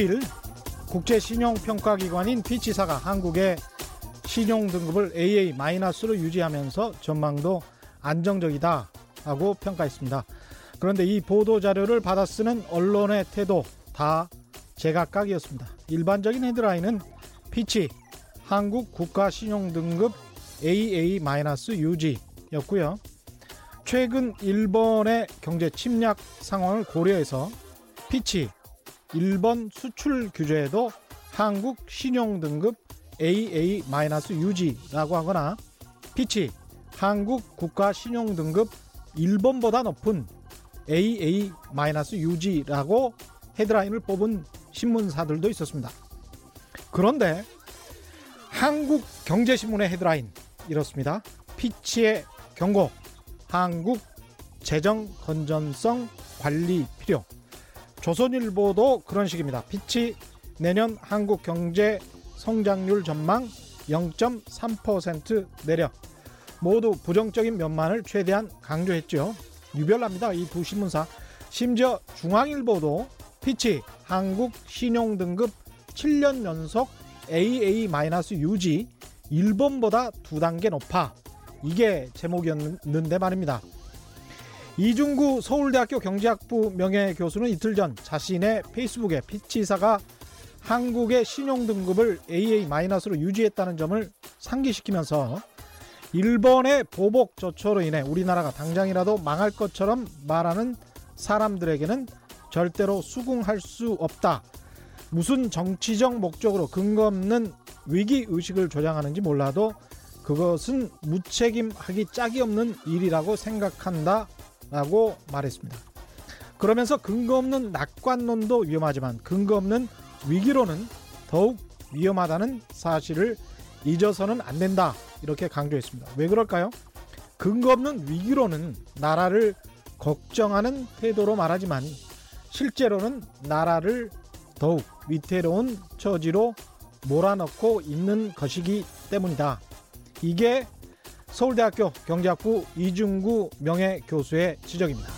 지난 9일 국제신용평가기관인 피치사가 한국의 신용등급을 AA-로 유지하면서 전망도 안정적이다라고 평가했습니다. 그런데 이 보도자료를 받아 쓰는 언론의 태도 다 제각각이었습니다. 일반적인 헤드라인은 피치 한국 국가신용등급 AA-유지였고요. 최근 일본의 경제 침략 상황을 고려해서 피치 일본 수출 규제에도 한국 신용등급 AA-유지라고 하거나 피치 한국 국가 신용등급 일본보다 높은 AA-유지라고 헤드라인을 뽑은 신문사들도 있었습니다. 그런데 한국 경제신문의 헤드라인 이렇습니다. 피치의 경고 한국 재정 건전성 관리 필요 조선일보도 그런 식입니다. 피치 내년 한국 경제 성장률 전망 0.3% 내려 모두 부정적인 면만을 최대한 강조했죠. 유별납니다. 이 두 신문사. 심지어 중앙일보도 피치 한국 신용 등급 7년 연속 AA-유지 일본보다 두 단계 높아 이게 제목이었는데 말입니다. 이중구 서울대학교 경제학부 명예교수는 이틀 전 자신의 페이스북에 피치사가 한국의 신용등급을 AA-로 유지했다는 점을 상기시키면서 일본의 보복 조처로 인해 우리나라가 당장이라도 망할 것처럼 말하는 사람들에게는 절대로 수긍할 수 없다. 무슨 정치적 목적으로 근거 없는 위기 의식을 조장하는지 몰라도 그것은 무책임하기 짝이 없는 일이라고 생각한다. 라고 말했습니다. 그러면서 근거 없는 낙관론도 위험하지만 근거 없는 위기로는 더욱 위험하다는 사실을 잊어서는 안 된다. 이렇게 강조했습니다. 왜 그럴까요? 근거 없는 위기로는 나라를 걱정하는 태도로 말하지만 실제로는 나라를 더욱 위태로운 처지로 몰아넣고 있는 것이기 때문이다. 이게 서울대학교 경제학부 이중구 명예 교수의 지적입니다.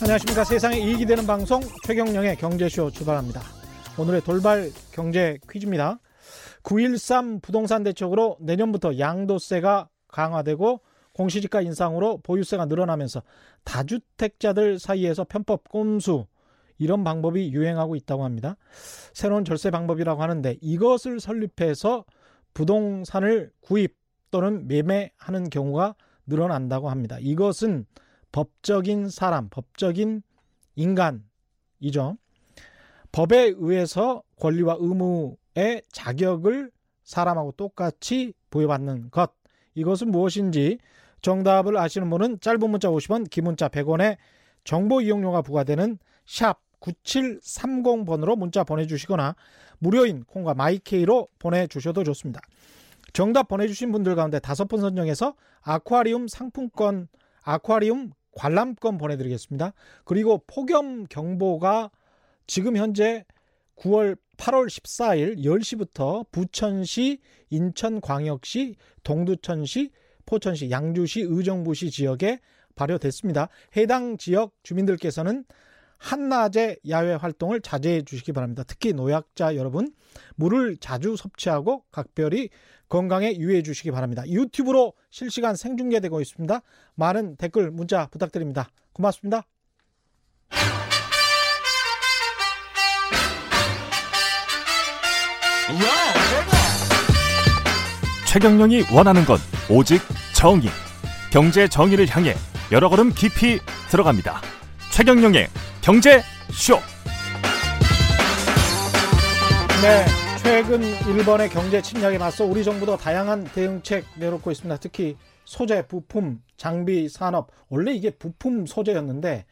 안녕하십니까. 세상에 이익이 되는 방송 최경령의 경제쇼 출발합니다. 오늘의 돌발 경제 퀴즈입니다. 9.13 부동산 대책으로 내년부터 양도세가 강화되고 공시지가 인상으로 보유세가 늘어나면서 다주택자들 사이에서 편법 꼼수 이런 방법이 유행하고 있다고 합니다. 새로운 절세 방법이라고 하는데 이것을 설립해서 부동산을 구입 또는 매매하는 경우가 늘어난다고 합니다. 이것은 법적인 사람, 법적인 인간이죠. 법에 의해서 권리와 의무의 자격을 사람하고 똑같이 부여받는 것. 이것은 무엇인지 정답을 아시는 분은 짧은 문자 50원, 긴 문자 100원에 정보 이용료가 부과되는 샵 9730번으로 문자 보내주시거나 무료인 콩과 마이케이로 보내주셔도 좋습니다. 정답 보내주신 분들 가운데 다섯 분 선정해서 아쿠아리움 상품권, 아쿠아리움 관람권 보내드리겠습니다. 그리고 폭염 경보가 지금 현재 9월 8월 14일 10시부터 부천시, 인천광역시, 동두천시, 포천시, 양주시, 의정부시 지역에 발효됐습니다. 해당 지역 주민들께서는 한낮의 야외 활동을 자제해 주시기 바랍니다. 특히 노약자 여러분, 물을 자주 섭취하고 각별히 건강에 유의해 주시기 바랍니다. 유튜브로 실시간 생중계되고 있습니다. 많은 댓글, 문자 부탁드립니다. 고맙습니다. 최경영이 원하는 건 오직 정의. 경제 정의를 향해 여러 걸음 깊이 들어갑니다. 최경영의 경제 쇼. 네, 최근 일본의 경제 침략에 맞서 우리 정부도 다양한 대응책 내놓고 있습니다. 특히 소재, 부품, 장비, 산업. 원래 이게 부품 소재였는데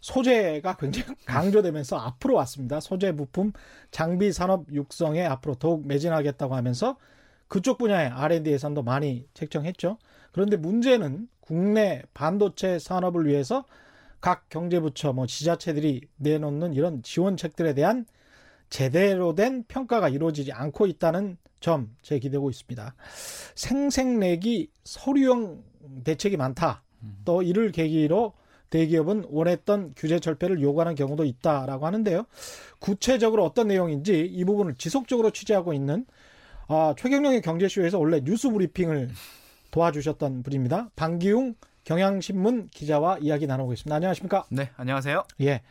소재가 굉장히 강조되면서 앞으로 왔습니다. 소재, 부품, 장비, 산업 육성에 앞으로 더욱 매진하겠다고 하면서 그쪽 분야의 R&D 예산도 많이 책정했죠. 그런데 문제는 국내 반도체 산업을 위해서 각 경제부처, 뭐 지자체들이 내놓는 이런 지원책들에 대한 제대로 된 평가가 이루어지지 않고 있다는 점 제기되고 있습니다. 생생내기 서류형 대책이 많다. 또 이를 계기로 대기업은 원했던 규제 철폐를 요구하는 경우도 있다라고 하는데요. 구체적으로 어떤 내용인지 이 부분을 지속적으로 취재하고 있는 아, 최경영의 경제쇼에서 원래 뉴스 브리핑을 도와주셨던 분입니다. 방기웅 경향신문 기자와 이야기 나누고 있습니다. 안녕하십니까? 네, 안녕하세요. 예.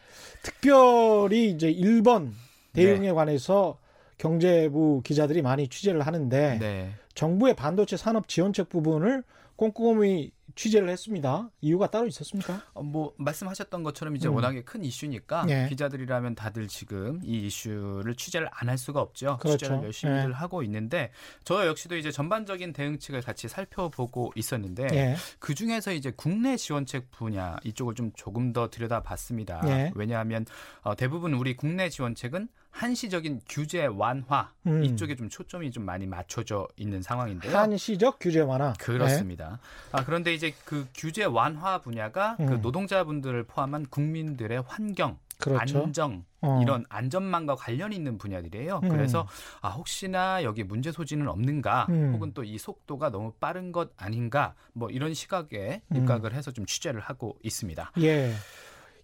특별히 이제 1번 대응에 네. 관해서 경제부 기자들이 많이 취재를 하는데 네. 정부의 반도체 산업 지원책 부분을 꼼꼼히 취재를 했습니다. 이유가 따로 있었습니까? 어, 뭐 말씀하셨던 것처럼 이제 음. 워낙에 큰 이슈니까 예. 기자들이라면 다들 지금 이 이슈를 취재를 안 할 수가 없죠. 그렇죠. 취재를 열심히들 예. 하고 있는데 저 역시도 이제 전반적인 대응책을 같이 살펴보고 있었는데 예. 그 중에서 이제 국내 지원책 분야 이쪽을 좀 조금 더 들여다봤습니다. 예. 왜냐하면 어, 대부분 우리 국내 지원책은 한시적인 규제 완화 음. 이쪽에 좀 초점이 좀 많이 맞춰져 있는 상황인데요. 한시적 규제 완화. 그렇습니다. 네. 아, 그런데 이제 그 규제 완화 분야가 그 음. 그 노동자분들을 포함한 국민들의 환경 그렇죠. 안정 어. 이런 안전망과 관련이 있는 분야들이에요. 음. 그래서 아 혹시나 여기 문제 소지는 없는가, 음. 혹은 또 이 속도가 너무 빠른 것 아닌가, 뭐 이런 시각에 음. 입각을 해서 좀 취재를 하고 있습니다. 예.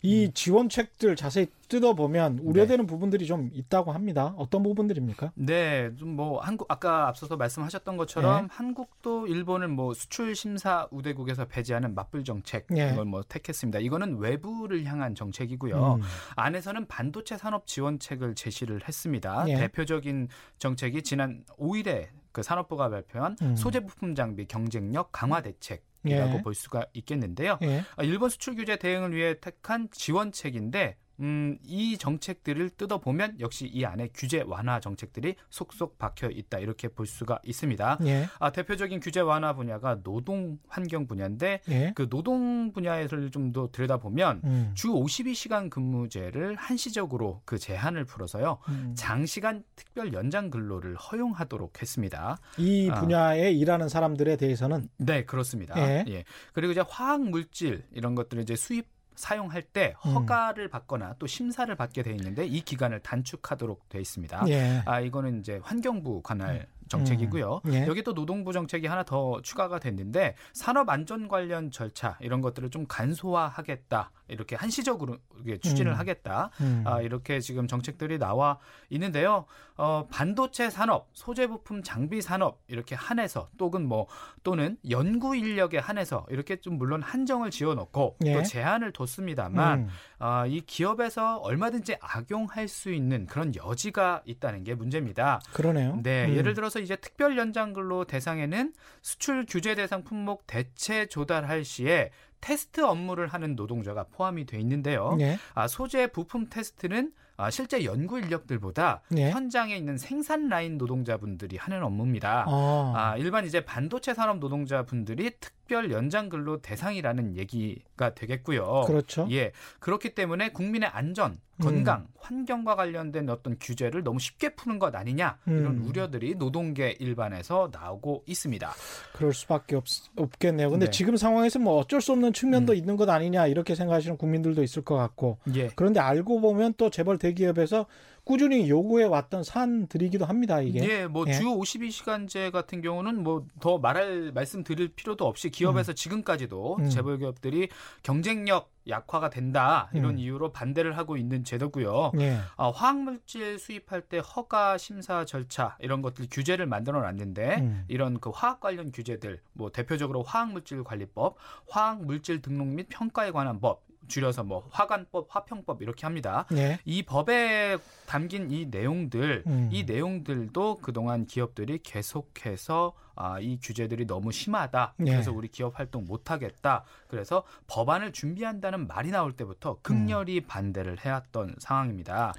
이 음. 지원책들 자세히 뜯어보면 우려되는 네. 부분들이 좀 있다고 합니다. 어떤 부분들입니까? 네, 좀 뭐 한국 아까 앞서서 말씀하셨던 것처럼 네. 한국도 일본을 뭐 수출 심사 우대국에서 배제하는 맞불 정책 네. 이걸 뭐 택했습니다. 이거는 외부를 향한 정책이고요. 음. 안에서는 반도체 산업 지원책을 제시를 했습니다. 네. 대표적인 정책이 지난 5일에 그 산업부가 발표한 음. 소재 부품 장비 경쟁력 강화 대책 예. 볼 수가 있겠는데요. 예. 아, 일본 수출 규제 대응을 위해 택한 지원책인데 음, 이 정책들을 뜯어보면 역시 이 안에 규제 완화 정책들이 속속 박혀 있다 이렇게 볼 수가 있습니다. 예. 아, 대표적인 규제 완화 분야가 노동 환경 분야인데 예. 그 노동 분야에서 좀더 들여다보면 음. 주 52시간 근무제를 한시적으로 그 제한을 풀어서요 음. 장시간 특별 연장 근로를 허용하도록 했습니다. 이 아. 분야에 아. 일하는 사람들에 대해서는 네 그렇습니다. 예. 예. 그리고 이제 화학 물질 이런 것들을 이제 수입 사용할 때 음. 허가를 음. 받거나 또 심사를 받게 돼 있는데 이 기간을 단축하도록 돼 있습니다. 예. 아 이거는 이제 환경부 관할 음. 정책이고요. 음. 예. 여기 또 노동부 정책이 하나 더 추가가 됐는데 산업 안전 관련 절차 이런 것들을 좀 간소화하겠다. 이렇게 한시적으로 추진을 음. 하겠다. 음. 아, 이렇게 지금 정책들이 나와 있는데요. 어, 반도체 산업, 소재 부품 장비 산업 이렇게 한해서 또는 뭐 또는 연구 인력에 한해서 이렇게 좀 물론 한정을 지어 놓고 예. 또 제한을 뒀습니다만 음. 어, 이 기업에서 얼마든지 악용할 수 있는 그런 여지가 있다는 게 문제입니다. 그러네요. 네, 음. 예를 들어서 이제 특별 연장 근로 대상에는 수출 규제 대상 품목 대체 조달할 시에 테스트 업무를 하는 노동자가 포함이 돼 있는데요. 네. 아, 소재 부품 테스트는 아, 실제 연구 인력들보다 네. 현장에 있는 생산 라인 노동자분들이 하는 업무입니다. 아. 아, 일반 이제 반도체 산업 노동자분들이 특 별 연장 근로 대상이라는 얘기가 되겠고요. 그렇죠. 예. 그렇기 때문에 국민의 안전, 건강, 음. 환경과 관련된 어떤 규제를 너무 쉽게 푸는 것 아니냐 이런 음. 우려들이 노동계 일반에서 나오고 있습니다. 그럴 수밖에 없, 없겠네요. 근데 네. 지금 상황에서 뭐 어쩔 수 없는 측면도 음. 있는 것 아니냐 이렇게 생각하시는 국민들도 있을 것 같고. 예. 그런데 알고 보면 또 재벌 대기업에서 꾸준히 요구해 왔던 사안들이기도 합니다. 이게. 예, 뭐주 예. 52시간제 같은 경우는 뭐 더 말할 말씀 드릴 필요도 없이 기업에서 음. 지금까지도 음. 재벌 기업들이 경쟁력 약화가 된다 이런 음. 이유로 반대를 하고 있는 제도고요. 예. 어, 화학물질 수입할 때 허가 심사 절차 이런 것들 규제를 만들어 놨는데 음. 이런 그 화학 관련 규제들 뭐 대표적으로 화학물질 관리법, 화학물질 등록 및 평가에 관한 법 줄여서 뭐 화관법, 화평법 이렇게 합니다. 네. 이 법에 담긴 이 내용들, 음. 이 내용들도 그동안 기업들이 계속해서 아, 이 규제들이 너무 심하다. 네. 그래서 우리 기업 활동 못 하겠다. 그래서 법안을 준비한다는 말이 나올 때부터 극렬히 음. 반대를 해왔던 상황입니다.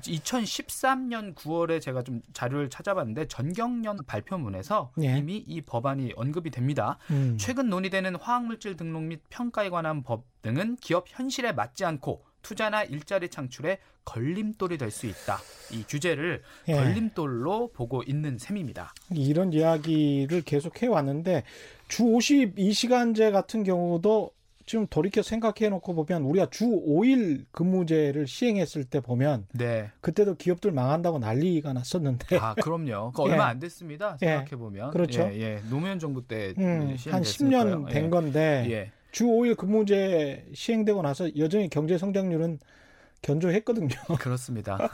2013년 9월에 제가 좀 자료를 찾아봤는데 전경련 발표문에서 네. 이미 이 법안이 언급이 됩니다. 음. 최근 논의되는 화학물질 등록 및 평가에 관한 법 등은 기업 현실에 맞지 않고 투자나 일자리 창출에 걸림돌이 될 수 있다. 이 규제를 예. 걸림돌로 보고 있는 셈입니다. 이런 이야기를 계속 해왔는데 주 52시간제 같은 경우도 지금 돌이켜 생각해 놓고 보면 우리가 주 5일 근무제를 시행했을 때 보면 네. 그때도 기업들 망한다고 난리가 났었는데 아 그럼요. 그 얼마 예. 안 됐습니다. 생각해 보면 그렇죠. 예, 예. 노무현 정부 때 음, 한 10년 된 예. 건데 예. 주 5일 근무제 시행되고 나서 여전히 경제 성장률은 견조했거든요. 그렇습니다.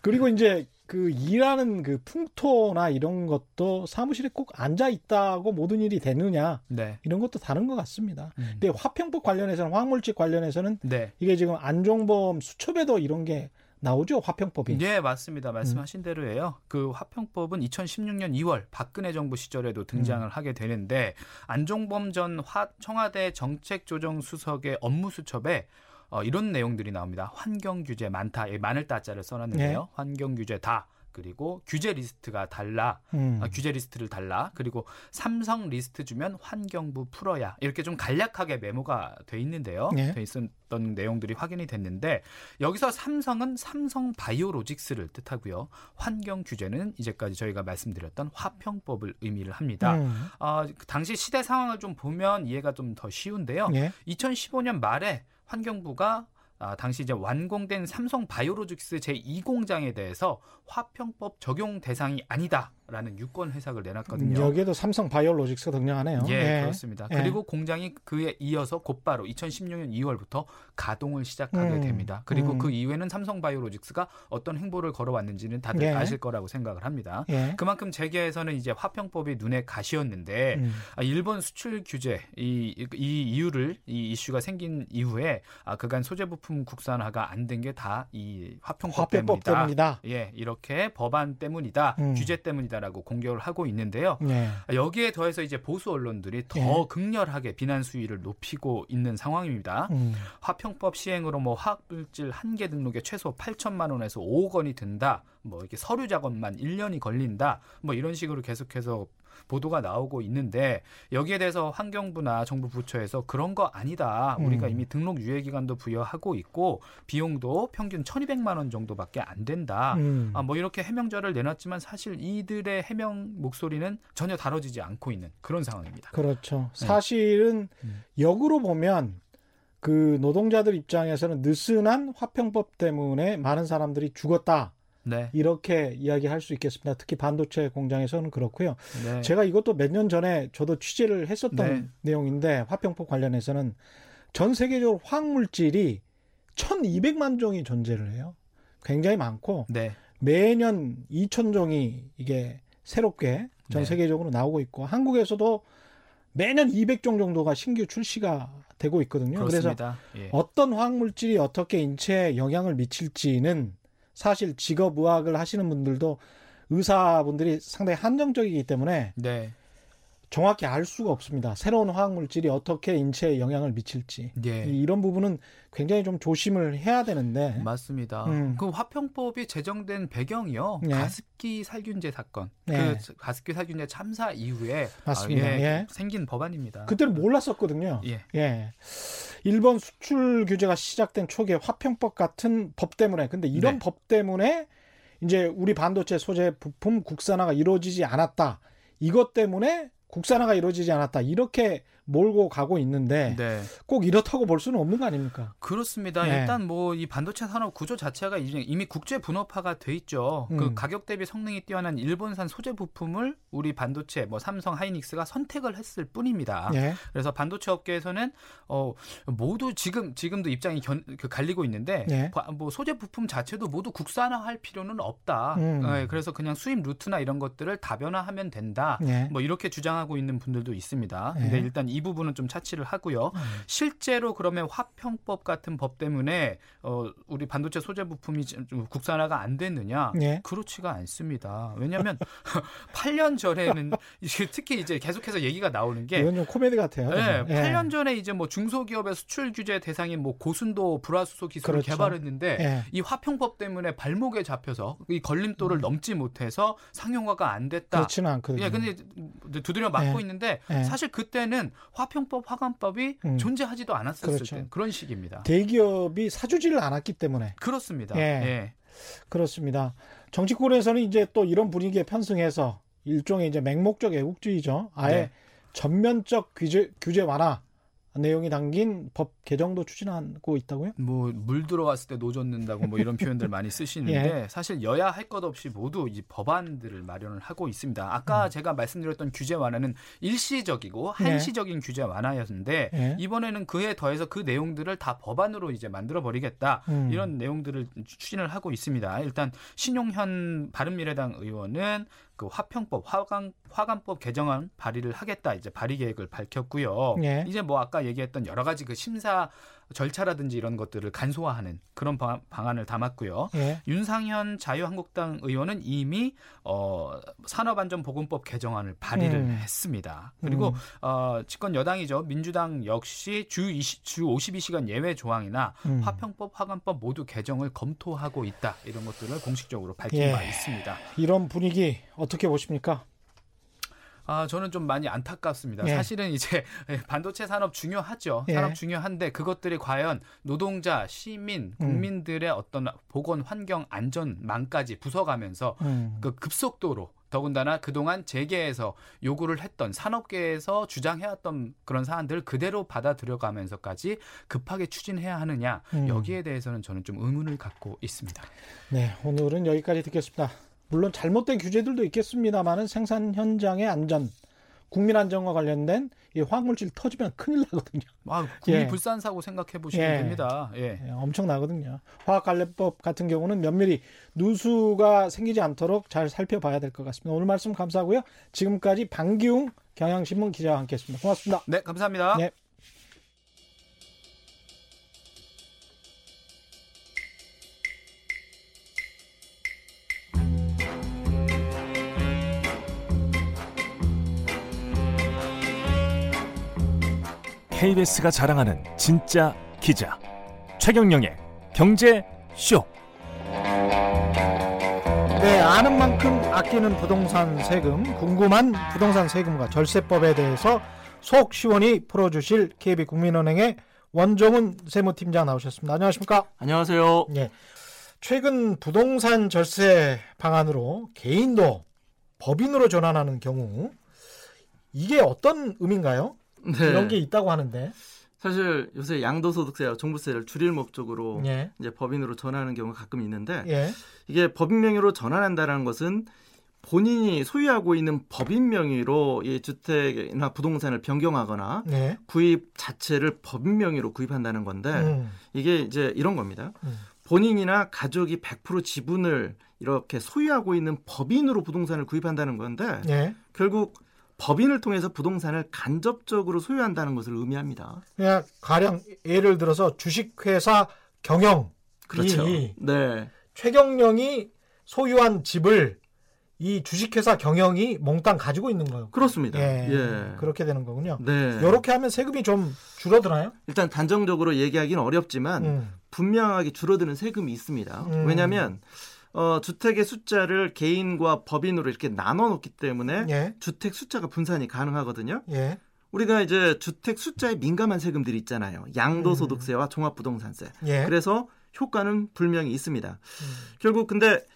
그리고 이제 그 일하는 그 풍토나 이런 것도 사무실에 꼭 앉아 있다고 모든 일이 되느냐 네. 이런 것도 다른 것 같습니다. 음. 근데 화평법 관련해서는 화학물질 관련해서는 네. 이게 지금 안종범 수첩에도 이런 게 나오죠 화평법이. 네, 맞습니다. 음. 말씀하신 대로예요. 그 화평법은 2016년 2월 박근혜 정부 시절에도 등장을 음. 하게 되는데 안종범 전 화, 청와대 정책조정수석의 업무 수첩에 어, 이런 내용들이 나옵니다. 환경 규제 많다. 이 많을 다자를 써놨는데요. 네. 환경 규제 다. 그리고 규제 리스트가 달라. 음. 아, 규제 리스트를 달라. 그리고 삼성 리스트 주면 환경부 풀어야. 이렇게 좀 간략하게 메모가 돼 있는데요. 네. 돼 있었던 내용들이 확인이 됐는데 여기서 삼성은 삼성 바이오로직스를 뜻하고요. 환경 규제는 이제까지 저희가 말씀드렸던 화평법을 의미를 합니다. 음. 아, 그 당시 시대 상황을 좀 보면 이해가 좀 더 쉬운데요. 예. 2015년 말에 환경부가 아, 당시 이제 완공된 삼성 바이오로직스 제2공장에 대해서 화평법 적용 대상이 아니다 라는 유권 해석을 내놨거든요. 여기에도 삼성 바이오로직스가 등장하네요. 예, 그렇습니다. 예. 그리고 공장이 그에 이어서 곧바로 2016년 2월부터 가동을 시작하게 음, 됩니다. 그리고 음. 그 이후에는 삼성 바이오로직스가 어떤 행보를 걸어왔는지는 다들 예. 아실 거라고 생각을 합니다. 예. 그만큼 재계에서는 이제 화평법이 눈에 가시였는데 음. 아, 일본 수출 규제 이, 이 이유를 이 이슈가 생긴 이후에 아, 그간 소재 부품 국산화가 안 된 게 다 이 화평법 화평법 때문이다. 때문이다. 예, 이렇게 법안 때문이다, 음. 규제 때문이다 라고 공격을 하고 있는데요. 예. 여기에 더해서 이제 보수 언론들이 더 예. 극렬하게 비난 수위를 높이고 있는 상황입니다. 음. 화평법 시행으로 뭐 화학물질 한 개 등록에 최소 8천만 원에서 5억 원이 든다. 뭐 이렇게 서류 작업만 1년이 걸린다. 뭐 이런 식으로 계속해서 보도가 나오고 있는데 여기에 대해서 환경부나 정부 부처에서 그런 거 아니다. 우리가 음. 이미 등록 유예 기간도 부여하고 있고 비용도 평균 1,200만 원 정도밖에 안 된다. 음. 아, 뭐 이렇게 해명절을 내놨지만 사실 이들의 해명 목소리는 전혀 다뤄지지 않고 있는 그런 상황입니다. 그렇죠. 네. 사실은 음. 역으로 보면 그 노동자들 입장에서는 느슨한 화평법 때문에 많은 사람들이 죽었다. 네. 이렇게 이야기할 수 있겠습니다. 특히 반도체 공장에서는 그렇고요. 네. 제가 이것도 몇 년 전에 저도 취재를 했었던 네. 내용인데 화평법 관련해서는 전 세계적으로 화학물질이 1200만 종이 존재를 해요. 굉장히 많고 네. 매년 2,000 종이 이게 새롭게 전 네. 세계적으로 나오고 있고 한국에서도 매년 200종 정도가 신규 출시가 되고 있거든요. 그래서 그렇습니다. 예. 어떤 화학 물질이 어떻게 인체에 영향을 미칠지는 사실 직업의학을 하시는 분들도 의사분들이 상당히 한정적이기 때문에 네. 정확히 알 수가 없습니다. 새로운 화학 물질이 어떻게 인체에 영향을 미칠지. 예. 이- 이런 부분은 굉장히 좀 조심을 해야 되는데. 맞습니다. 음. 그 화평법이 제정된 배경이요. 네. 가습기 살균제 사건. 네. 그 가습기 살균제 참사 이후에 맞습니다. 아, 예, 예. 생긴 법안입니다. 그때는 몰랐었거든요. 예. 예. 일본 수출 규제가 시작된 초기에 화평법 같은 법 때문에 근데 이런 네. 법 때문에 이제 우리 반도체 소재 부품 국산화가 이루어지지 않았다. 이것 때문에 국산화가 이루어지지 않았다. 이렇게 몰고 가고 있는데 네. 꼭 이렇다고 볼 수는 없는 거 아닙니까? 그렇습니다. 네. 일단 뭐 이 반도체 산업 구조 자체가 이미 국제 분업화가 돼 있죠. 음. 그 가격 대비 성능이 뛰어난 일본산 소재 부품을 우리 반도체 뭐 삼성 하이닉스가 선택을 했을 뿐입니다. 예. 그래서 반도체 업계에서는 어 모두 지금 지금도 입장이 견, 그 갈리고 있는데 예. 바- 뭐 소재 부품 자체도 모두 국산화할 필요는 없다. 음. 예, 그래서 그냥 수입 루트나 이런 것들을 다변화하면 된다. 예. 뭐 이렇게 주장하고 있는 분들도 있습니다. 예. 근데 일단 이 부분은 좀 차치를 하고요. 실제로 그러면 화평법 같은 법 때문에 어 우리 반도체 소재 부품이 좀 국산화가 안 됐느냐? 예. 그렇지가 않습니다. 왜냐하면 8년 전에는 특히 이제 계속해서 얘기가 나오는 게 이건 좀 코미디 같아요. 네, 예. 8년 전에 이제 뭐 중소기업의 수출 규제 대상인 뭐 고순도 불화수소 기술을 그렇죠. 개발했는데 예. 이 화평법 때문에 발목에 잡혀서 이 걸림돌을 넘지 못해서 상용화가 안 됐다. 음. 그렇지는 않거든요. 예, 근데 두드려 맞고 예. 있는데 예. 사실 그때는 화평법 화관법이 음. 존재하지도 않았었을 그렇죠. 때 그런 식입니다. 대기업이 사주지를 않았기 때문에 그렇습니다. 예. 예. 그렇습니다. 정치권에서는 이제 또 이런 분위기에 편승해서 일종의 이제 맹목적 애국주의죠. 아예 네. 전면적 규제, 규제 완화 내용이 담긴 법 개정도 추진하고 있다고요? 뭐 물 들어왔을 때 노젓는다고 뭐 이런 표현들 많이 쓰시는데 예. 사실 여야 할 것 없이 모두 이 법안들을 마련을 하고 있습니다. 아까 음. 제가 말씀드렸던 규제 완화는 일시적이고 네. 한시적인 규제 완화였는데 예. 이번에는 그에 더해서 그 내용들을 다 법안으로 이제 만들어 버리겠다 음. 이런 내용들을 추진을 하고 있습니다. 일단 신용현 바른미래당 의원은 그 화평법 화관 화관법 개정안 발의를 하겠다 이제 발의 계획을 밝혔고요. 예. 이제 뭐 아까 얘기했던 여러 가지 그 심사 절차라든지 이런 것들을 간소화하는 그런 방, 방안을 담았고요. 예. 윤상현 자유한국당 의원은 이미 어, 산업안전보건법 개정안을 발의를 음. 했습니다. 그리고 음. 어, 집권 여당이죠. 민주당 역시 주, 20, 주 52시간 예외 조항이나 음. 화평법, 화관법 모두 개정을 검토하고 있다. 이런 것들을 공식적으로 밝힌 예. 바 있습니다. 이런 분위기 어떻게 보십니까? 아, 저는 좀 많이 안타깝습니다. 예. 사실은 이제 반도체 산업 중요하죠. 예. 산업 중요한데 그것들이 과연 노동자, 시민, 음. 국민들의 어떤 보건 환경 안전망까지 부숴가면서 음. 그 급속도로 더군다나 그동안 재계에서 요구를 했던 산업계에서 주장해왔던 그런 사안들을 그대로 받아들여가면서까지 급하게 추진해야 하느냐 음. 여기에 대해서는 저는 좀 의문을 갖고 있습니다. 네, 오늘은 여기까지 듣겠습니다. 물론 잘못된 규제들도 있겠습니다만은 생산 현장의 안전, 국민 안전과 관련된 이 화학물질 터지면 큰일 나거든요. 아, 국민 예. 불산 사고 생각해 보시면 예. 됩니다. 예. 예, 엄청 나거든요. 화학관련법 같은 경우는 면밀히 누수가 생기지 않도록 잘 살펴봐야 될 것 같습니다. 오늘 말씀 감사하고요. 지금까지 방기웅 경향신문 기자와 함께했습니다. 고맙습니다. 네, 감사합니다. 네. KBS가 자랑하는 진짜 기자 최경영의 경제 쇼. 네, 아는 만큼 아끼는 부동산 세금, 궁금한 부동산 세금과 절세법에 대해서 속 시원히 풀어주실 KB 국민은행의 원종훈 세무팀장 나오셨습니다. 안녕하십니까? 안녕하세요. 예. 최근 부동산 절세 방안으로 개인도 법인으로 전환하는 경우 이게 어떤 의미인가요? 네. 이런 게 있다고 하는데. 사실 요새 양도소득세와 종부세를 줄일 목적으로 예. 이제 법인으로 전환하는 경우가 가끔 있는데 예. 이게 법인 명의로 전환한다라는 것은 본인이 소유하고 있는 법인 명의로 이 주택이나 부동산을 변경하거나 네. 구입 자체를 법인 명의로 구입한다는 건데 음. 이게 이제 이런 겁니다. 음. 본인이나 가족이 100% 지분을 이렇게 소유하고 있는 법인으로 부동산을 구입한다는 건데 예. 결국 법인을 통해서 부동산을 간접적으로 소유한다는 것을 의미합니다. 그냥 가령 예를 들어서 주식회사 경영 그렇죠. 이- 네. 최경영이 소유한 집을 이 주식회사 경영이 몽땅 가지고 있는 거예요. 그렇습니다. 예. 예. 그렇게 되는 거군요. 네. 이렇게 하면 세금이 좀 줄어드나요? 일단 단정적으로 얘기하기는 어렵지만 음. 분명하게 줄어드는 세금이 있습니다. 음. 왜냐하면 어, 주택의 숫자를 개인과 법인으로 이렇게 나눠 놓기 때문에 예. 주택 숫자가 분산이 가능하거든요. 예. 우리가 이제 주택 숫자에 민감한 세금들이 있잖아요. 양도소득세와 종합부동산세. 예. 그래서 효과는 분명히 있습니다. 음. 결국 근데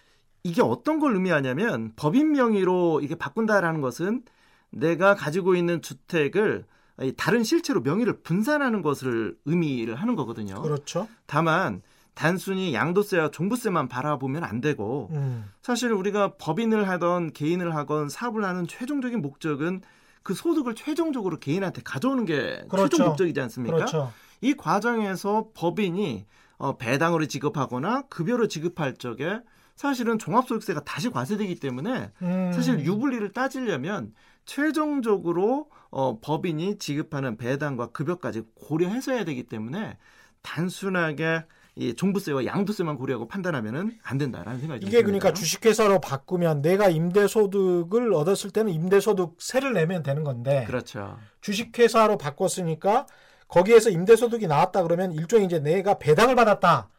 이게 어떤 걸 의미하냐면 법인 명의로 이게 바꾼다라는 것은 내가 가지고 있는 주택을 이 다른 실체로 명의를 분산하는 것을 의미를 하는 거거든요. 그렇죠. 다만 단순히 양도세와 종부세만 바라보면 안 되고 음. 사실 우리가 법인을 하던 개인을 하건 사업을 하는 최종적인 목적은 그 소득을 최종적으로 개인한테 가져오는 게 그렇죠. 최종 목적이지 않습니까? 그렇죠. 이 과정에서 법인이 어, 배당으로 지급하거나 급여로 지급할 적에 사실은 종합소득세가 다시 과세되기 때문에 음. 사실 유불리를 따지려면 최종적으로 어, 법인이 지급하는 배당과 급여까지 고려해서 해야 되기 때문에 단순하게 이 종부세와 양도세만 고려하고 판단하면은 안 된다라는 생각이 이게 듭니다. 그러니까 주식회사로 바꾸면 내가 임대소득을 얻었을 때는 임대소득세를 내면 되는 건데 그렇죠. 주식회사로 바꿨으니까 거기에서 임대소득이 나왔다 그러면 일종의 이제 내가 배당을 받았다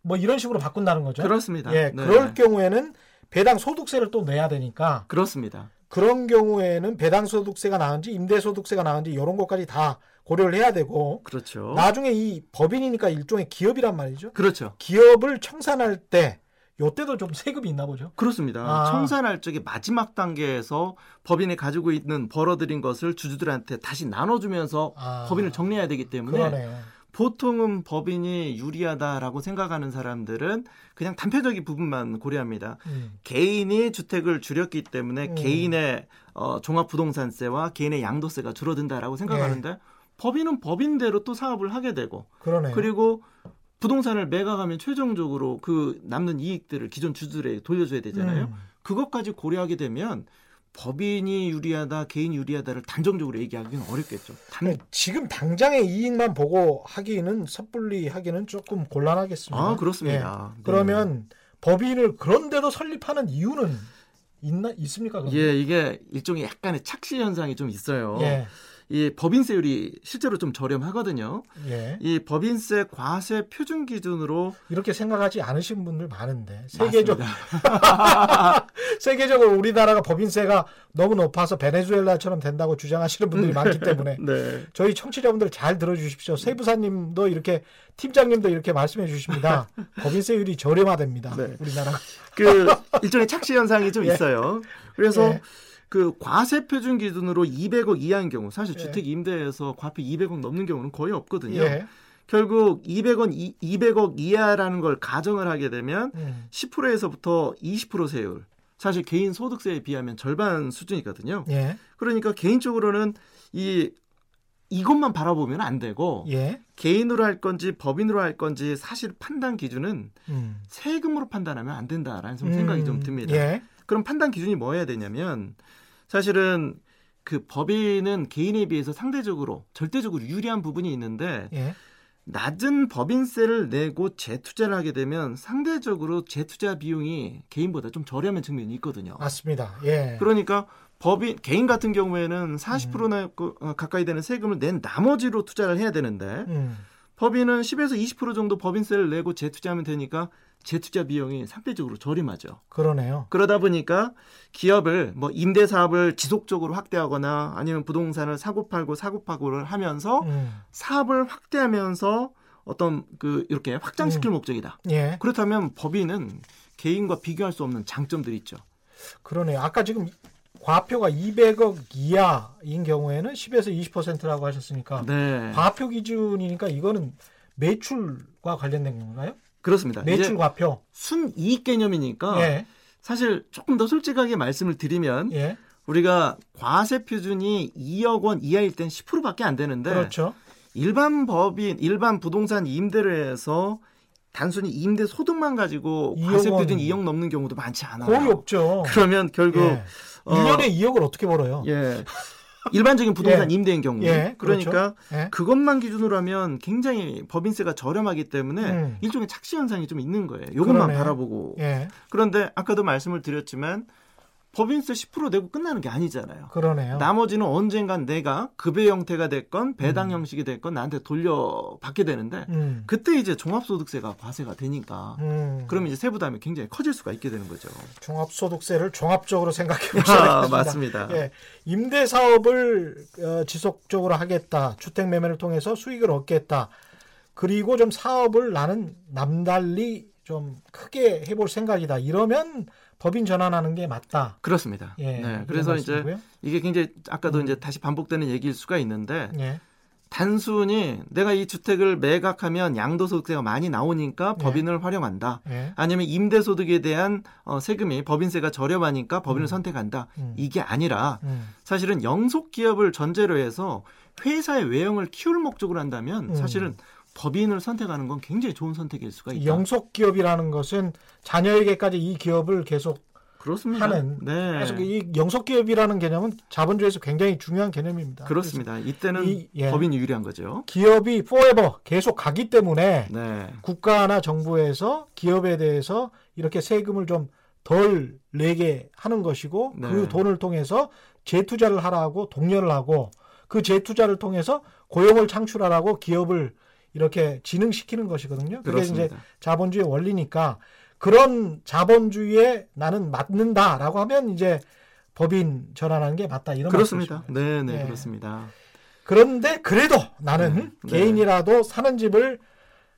뭐 이런 식으로 바꾼다는 거죠. 그렇습니다. 예, 네. 그럴 경우에는 배당 소득세를 또 내야 되니까 그렇습니다. 그런 경우에는 배당 소득세가 나은지 임대 소득세가 나은지 이런 것까지 다 고려를 해야 되고 그렇죠. 나중에 이 법인이니까 일종의 기업이란 말이죠. 그렇죠. 기업을 청산할 때 요때도 좀 세금이 있나 보죠. 그렇습니다. 아. 청산할 적에 마지막 단계에서 법인이 가지고 있는 벌어들인 것을 주주들한테 다시 나눠주면서 아. 법인을 정리해야 되기 때문에 그러네요. 보통은 법인이 유리하다라고 생각하는 사람들은 그냥 단편적인 부분만 고려합니다. 음. 개인이 주택을 줄였기 때문에 음. 개인의 어, 종합부동산세와 개인의 양도세가 줄어든다라고 생각하는데 법인은 법인대로 또 사업을 하게 되고 그러네요. 그리고 부동산을 매각하면 최종적으로 그 남는 이익들을 기존 주주들에게 돌려줘야 되잖아요. 음. 그것까지 고려하게 되면 법인이 유리하다, 개인이 유리하다를 단정적으로 얘기하기는 어렵겠죠. 단, 네, 지금 당장의 이익만 보고 하기는 섣불리 하기는 조금 곤란하겠습니다. 아 그렇습니다. 예. 그러면 법인을 그런데도 설립하는 이유는 있나 있습니까? 그럼? 예, 이게 일종의 약간의 착시 현상이 좀 있어요. 예. 이 법인세율이 실제로 좀 저렴하거든요. 예. 이 법인세 과세 표준 기준으로 이렇게 생각하지 않으신 분들 많은데 세계적. 세계적으로 우리나라가 법인세가 너무 높아서 베네수엘라처럼 된다고 주장하시는 분들이 많기 때문에 네. 저희 청취자분들 잘 들어주십시오. 세부사님도 이렇게 팀장님도 이렇게 말씀해 주십니다. 법인세율이 저렴하답니다. 네. 우리나라. 그 일종의 착시 현상이 좀 예. 있어요. 그래서 예. 그 과세 표준 기준으로 200억 이하인 경우 사실 예. 주택 임대에서 과표 200억 넘는 경우는 거의 없거든요. 예. 결국 200원 이, 200억 이하라는 걸 가정을 하게 되면 음. 10%에서부터 20% 세율. 사실 개인 소득세에 비하면 절반 수준이거든요. 예. 그러니까 개인적으로는 이 이것만 바라보면 안 되고 예. 개인으로 할 건지 법인으로 할 건지 사실 판단 기준은 음. 세금으로 판단하면 안 된다라는 좀 생각이 좀 음. 듭니다. 예. 그럼 판단 기준이 뭐여야 되냐면 사실은 그 법인은 개인에 비해서 상대적으로 절대적으로 유리한 부분이 있는데 예. 낮은 법인세를 내고 재투자를 하게 되면 상대적으로 재투자 비용이 개인보다 좀 저렴한 측면이 있거든요. 맞습니다. 예. 그러니까 법인 개인 같은 경우에는 40%나 어, 가까이 되는 세금을 낸 나머지로 투자를 해야 되는데 음. 법인은 10에서 20% 정도 법인세를 내고 재투자하면 되니까 재투자 비용이 상대적으로 저렴하죠. 그러네요. 그러다 보니까 기업을 뭐 임대 사업을 지속적으로 확대하거나 아니면 부동산을 사고 팔고 사고 파고를 하면서 음. 사업을 확대하면서 어떤 그 이렇게 음. 확장시킬 목적이다. 예. 그렇다면 법인은 개인과 비교할 수 없는 장점들이 있죠. 그러네요. 아까 지금 과표가 200억 이하인 경우에는 10에서 20%라고 하셨으니까 네. 과표 기준이니까 이거는 매출과 관련된 건가요? 그렇습니다. 매출 이제 과표. 순이익 개념이니까 예. 사실 조금 더 솔직하게 말씀을 드리면 예. 우리가 과세 표준이 2억 원 이하일 땐 10%밖에 안 되는데 그렇죠. 일반 법인, 일반 부동산 임대를 해서 단순히 임대 소득만 가지고 2억 과세 원. 표준 2억 넘는 경우도 많지 않아요. 거의 없죠. 그러면 결국 예. 어, 1년에 2억을 어떻게 벌어요? 예. 일반적인 부동산 예. 임대인 경우 예, 그러니까 그렇죠. 예. 그것만 기준으로 하면 굉장히 법인세가 저렴하기 때문에 음. 일종의 착시 현상이 좀 있는 거예요. 이것만 그러네. 바라보고 예. 그런데 아까도 말씀을 드렸지만 법인세 10% 내고 끝나는 게 아니잖아요. 그러네요. 나머지는 언젠간 내가 급여 형태가 됐건 배당 음. 형식이 됐건 나한테 돌려받게 되는데 음. 그때 이제 종합소득세가 과세가 되니까 음. 그러면 이제 세부담이 굉장히 커질 수가 있게 되는 거죠. 종합소득세를 종합적으로 생각해 보셔야 아, 됩니다. 맞습니다. 예. 임대 사업을 어, 지속적으로 하겠다. 주택 매매를 통해서 수익을 얻겠다. 그리고 좀 사업을 나는 남달리 좀 크게 해볼 생각이다. 이러면 법인 전환하는 게 맞다. 그렇습니다. 예. 네, 그래서 이제 말씀이고요. 이게 굉장히 아까도 음. 이제 다시 반복되는 얘기일 수가 있는데 예. 단순히 내가 이 주택을 매각하면 양도소득세가 많이 나오니까 네. 법인을 활용한다. 예. 아니면 임대소득에 대한 어, 세금이 법인세가 저렴하니까 법인을 음. 선택한다. 음. 이게 아니라 음. 사실은 영속 기업을 전제로 해서 회사의 외형을 키울 목적으로 한다면 음. 사실은 법인을 선택하는 건 굉장히 좋은 선택일 수가 있다. 영속 기업이라는 것은 자녀에게까지 이 기업을 계속 그렇습니다. 하는 네. 그래서 이 영속 기업이라는 개념은 자본주의에서 굉장히 중요한 개념입니다. 그렇습니다. 이때는 이- 예. 법인이 유리한 거죠. 기업이 forever 계속 가기 때문에 네. 국가나 정부에서 기업에 대해서 이렇게 세금을 좀 덜 내게 하는 것이고 네. 그 돈을 통해서 재투자를 하라고 독려를 하고 그 재투자를 통해서 고용을 창출하라고 기업을 이렇게 진흥시키는 것이거든요. 그게 이제 그렇습니다. 자본주의 원리니까 그런 자본주의에 나는 맞는다라고 하면 이제 법인 전환하는 게 맞다 이런 그렇습니다. 네, 네, 예. 그렇습니다. 그런데 그래도 나는 네. 개인이라도 사는 집을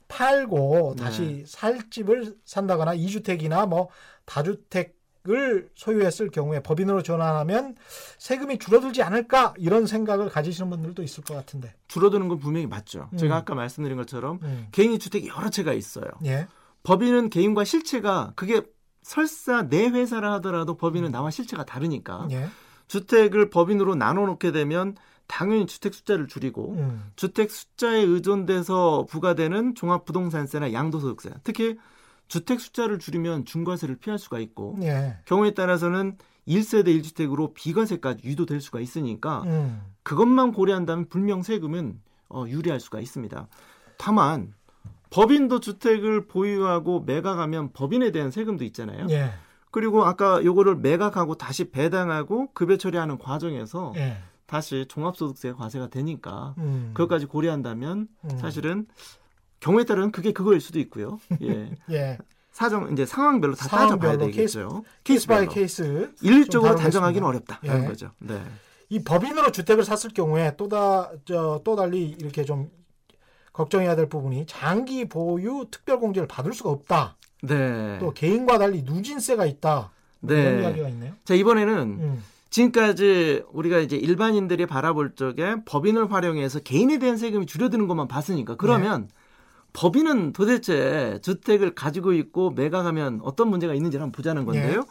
팔고 네. 다시 살 집을 산다거나 이주택이나 뭐 다주택 을 소유했을 경우에 법인으로 전환하면 세금이 줄어들지 않을까 이런 생각을 가지시는 분들도 있을 것 같은데. 줄어드는 건 분명히 맞죠. 음. 제가 아까 말씀드린 것처럼 음. 개인이 주택이 여러 채가 있어요. 예. 법인은 개인과 실체가 그게 설사 내 회사라 하더라도 음. 법인은 나와 실체가 다르니까 예. 주택을 법인으로 나눠 놓게 되면 당연히 주택 숫자를 줄이고 음. 주택 숫자에 의존돼서 부과되는 종합부동산세나 양도소득세 특히 주택 숫자를 줄이면 중과세를 피할 수가 있고 예. 경우에 따라서는 1세대 1주택으로 비과세까지 유도될 수가 있으니까 음. 그것만 고려한다면 불명 세금은 어, 유리할 수가 있습니다. 다만 법인도 주택을 보유하고 매각하면 법인에 대한 세금도 있잖아요. 예. 그리고 아까 요거를 매각하고 다시 배당하고 급여 처리하는 과정에서 예. 다시 종합소득세 과세가 되니까 음. 그것까지 고려한다면 음. 사실은 경우에 따른 그게 그거일 수도 있고요. 예. 예. 사정 이제 상황별로 다 상황별로 따져봐야 되겠죠. case by. case. 일률적으로 좀 단정하기는. 어렵다라는 예. 거죠. 네. 이 법인으로 주택을 샀을 경우에 또다 저, 또 달리 이렇게 좀 걱정해야 될 부분이 장기 보유 특별 공제를 받을 수가 없다. 네. 또 개인과 달리 누진세가 있다. 뭐 이런 네. 이야기가 있네요. 자, 이번에는 음. 지금까지 우리가 이제 일반인들이 바라볼 적에 법인을 활용해서 개인에 대한 세금이 줄어드는 것만 봤으니까 그러면 법인은 도대체 주택을 가지고 있고 매각하면 어떤 문제가 있는지를 한번 보자는 건데요.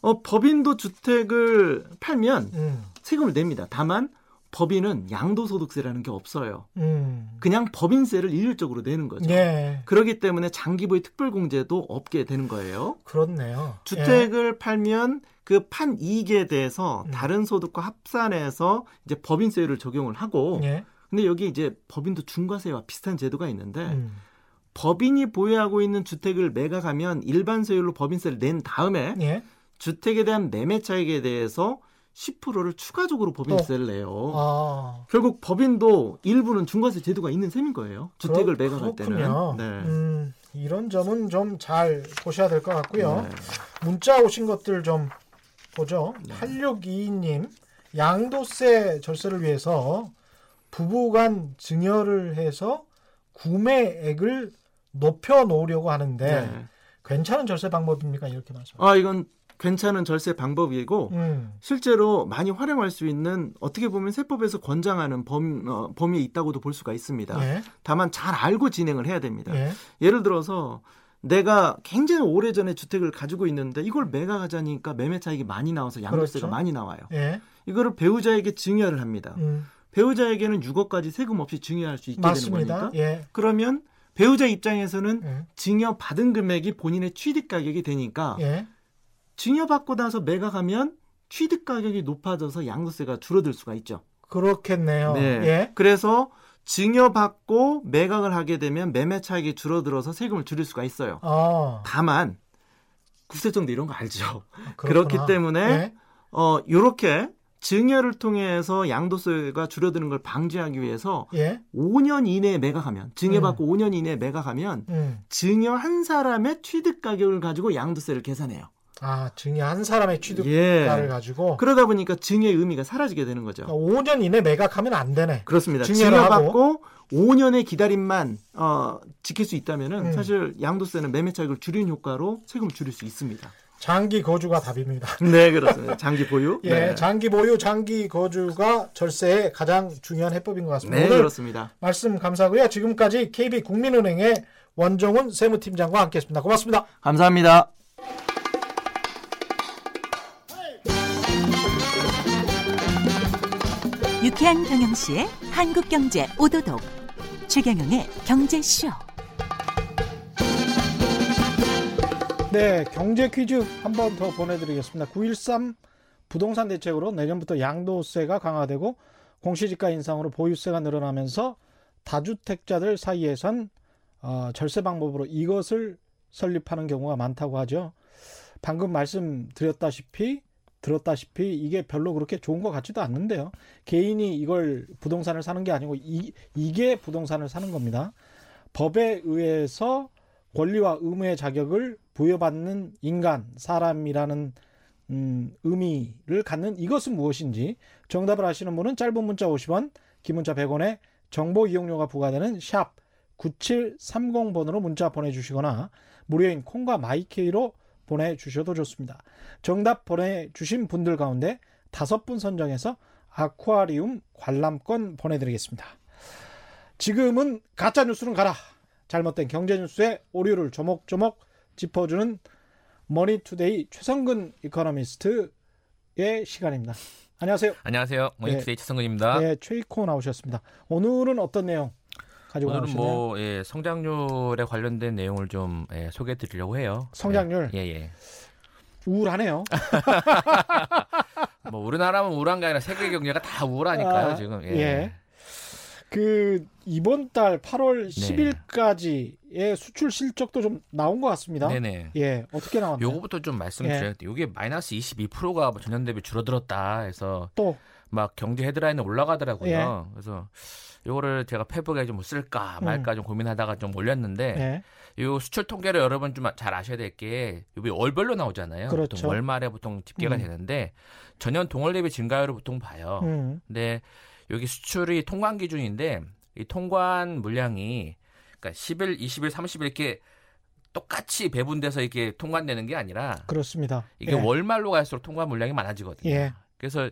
어, 법인도 주택을 팔면 음. 세금을 냅니다. 다만 법인은 양도소득세라는 게 없어요. 음. 그냥 법인세를 일률적으로 내는 거죠. 예. 그렇기 때문에 장기보유 특별공제도 없게 되는 거예요. 그렇네요. 주택을 팔면 그 판 이익에 대해서 음. 다른 소득과 합산해서 이제 법인세율을 적용을 하고 예. 예. 근데 여기 이제 법인도 중과세와 비슷한 제도가 있는데 음. 법인이 보유하고 있는 주택을 매각하면 일반 세율로 법인세를 낸 다음에 예. 주택에 대한 매매 차익에 대해서 10%를 추가적으로 법인세를 내요. 아. 결국 법인도 일부는 중과세 제도가 있는 셈인 거예요. 주택을 그렇- 매각할 그렇군요. 때는. 네. 음, 이런 점은 좀 잘 보셔야 될 것 같고요. 네. 문자 오신 것들 좀 보죠. 네. 8622님, 양도세 절세를 위해서 부부간 증여를 해서 구매액을 높여 놓으려고 하는데 네. 괜찮은 절세 방법입니까? 이렇게 말씀. 아 이건 괜찮은 절세 방법이고 음, 실제로 많이 활용할 수 있는 어떻게 보면 세법에서 권장하는 범, 어, 범위에 있다고도 볼 수가 있습니다. 예, 다만 잘 알고 진행을 해야 됩니다. 예, 예를 들어서 내가 굉장히 오래전에 주택을 가지고 있는데 이걸 매각하자니까 매매 차익이 많이 나와서 양도세가 그렇죠. 많이 나와요. 예, 이거를 배우자에게 증여를 합니다. 음, 배우자에게는 6억까지 세금 없이 증여할 수 있게 되는 맞습니다. 거니까. 예, 그러면 배우자 입장에서는 예, 증여 받은 금액이 본인의 취득 가격이 되니까 예, 증여 받고 나서 매각하면 취득 가격이 높아져서 양도세가 줄어들 수가 있죠. 그렇겠네요. 네. 예, 그래서 증여받고 매각을 하게 되면 매매 차익이 줄어들어서 세금을 줄일 수가 있어요. 아, 다만 국세청도 이런 거 알죠. 그렇구나. 그렇기 때문에 예, 어 요렇게 증여를 통해서 양도세가 줄어드는 걸 방지하기 위해서 예, 5년 이내에 매각하면 증여받고 5년 이내에 매각하면 음, 증여 한 사람의 취득 가격을 가지고 양도세를 계산해요. 아, 증여 한 사람의 취득가를 예. 가지고 그러다 보니까 증여의 의미가 사라지게 되는 거죠. 5년 이내 매각하면 안 되네. 그렇습니다. 증여받고 5년의 기다림만 어, 지킬 수 있다면은 음. 사실 양도세는 매매 차익을 줄이는 효과로 세금을 줄일 수 있습니다. 장기 거주가 답입니다. 네, 그렇습니다. 장기 보유. 예, 네. 장기 보유, 장기 거주가 절세의 가장 중요한 해법인 것 같습니다. 네, 오늘 그렇습니다. 말씀 감사하고요. 지금까지 KB 국민은행의 원정훈 세무팀장과 함께했습니다. 고맙습니다. 감사합니다. 유쾌한 경영시의 한국 경제 오도독 최경영의 경제 쇼 네, 경제 퀴즈 한 번 더 보내드리겠습니다. 9.13 부동산 대책으로 내년부터 양도세가 강화되고 공시지가 인상으로 보유세가 늘어나면서 다주택자들 사이에선 어, 절세 방법으로 이것을 설립하는 경우가 많다고 하죠. 방금 말씀드렸다시피 들었다시피 이게 별로 그렇게 좋은 것 같지도 않는데요. 개인이 이걸 부동산을 사는 게 아니고 이, 이게 부동산을 사는 겁니다. 법에 의해서 권리와 의무의 자격을 부여받는 인간, 사람이라는 음, 의미를 갖는 이것은 무엇인지 정답을 아시는 분은 짧은 문자 50원, 긴 문자 100원에 정보 이용료가 부과되는 샵 9730번으로 문자 보내주시거나 무료인 콩과 마이케이로 보내주셔도 좋습니다. 정답 보내주신 분들 가운데 다섯 분 선정해서 아쿠아리움 관람권 보내드리겠습니다. 지금은 가짜 뉴스는 가라. 잘못된 경제 뉴스의 오류를 조목조목 짚어주는 머니투데이 최성근 이코노미스트의 시간입니다. 안녕하세요. 안녕하세요. 머니투데이 최성근입니다. 네, 최이코 나오셨습니다. 오늘은 어떤 내용 가지고 오늘은 나오셨나요? 뭐 예, 성장률에 관련된 내용을 좀 예, 소개해 드리려고 해요. 성장률? 예, 예. 우울하네요. 뭐 우리나라만 우울한 게 아니라 세계 경제가 다 우울하니까요, 아, 지금. 예. 예. 그 이번 달 8월 네. 10일까지의 수출 실적도 좀 나온 것 같습니다. 네네. 예, 어떻게 나왔나요? 요거부터 좀 말씀드려야 돼요. 이게 마이너스 22%가 뭐 전년 대비 줄어들었다 해서 또 막 경제 헤드라인에 올라가더라고요. 예. 그래서 요거를 제가 페북에 좀 쓸까 말까 좀 고민하다가 좀 올렸는데 음. 예, 요 수출 통계를 여러분 좀 잘 아셔야 될 게 요게 월별로 나오잖아요. 그렇죠. 보통 월말에 보통 집계가 음. 되는데 전년 동월 대비 증가율을 보통 봐요. 음, 근데 여기 수출이 통관 기준인데 이 통관 물량이 그러니까 10일, 20일, 30일 이렇게 똑같이 배분돼서 이렇게 통관되는 게 아니라 그렇습니다. 이게 예, 월말로 갈수록 통관 물량이 많아지거든요. 예. 그래서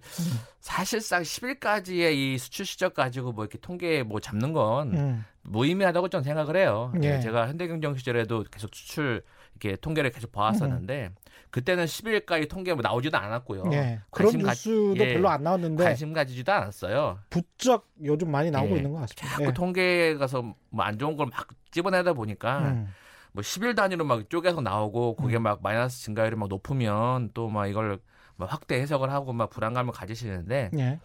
사실상 10일까지의 이 수출 시적 가지고 뭐 이렇게 통계 뭐 잡는 건 음, 무의미하다고 저는 생각을 해요. 예. 제가 현대경영 시절에도 계속 수출 이렇게 통계를 계속 봐왔었는데 그때는 10일까지 통계 뭐 나오지도 않았고요. 예. 그런 관심 가- 뉴스도 예. 별로 안 나왔는데 관심 가지지도 않았어요. 부쩍 요즘 많이 나오고 예. 있는 것 같습니다. 자꾸 예. 통계에 가서 뭐 안 좋은 걸 막 집어내다 보니까 음, 뭐 10일 단위로 막 쪼개서 나오고 그게 막 마이너스 증가율이 막 높으면 또 막 이걸 막 확대 해석을 하고 막 불안감을 가지시는데 예,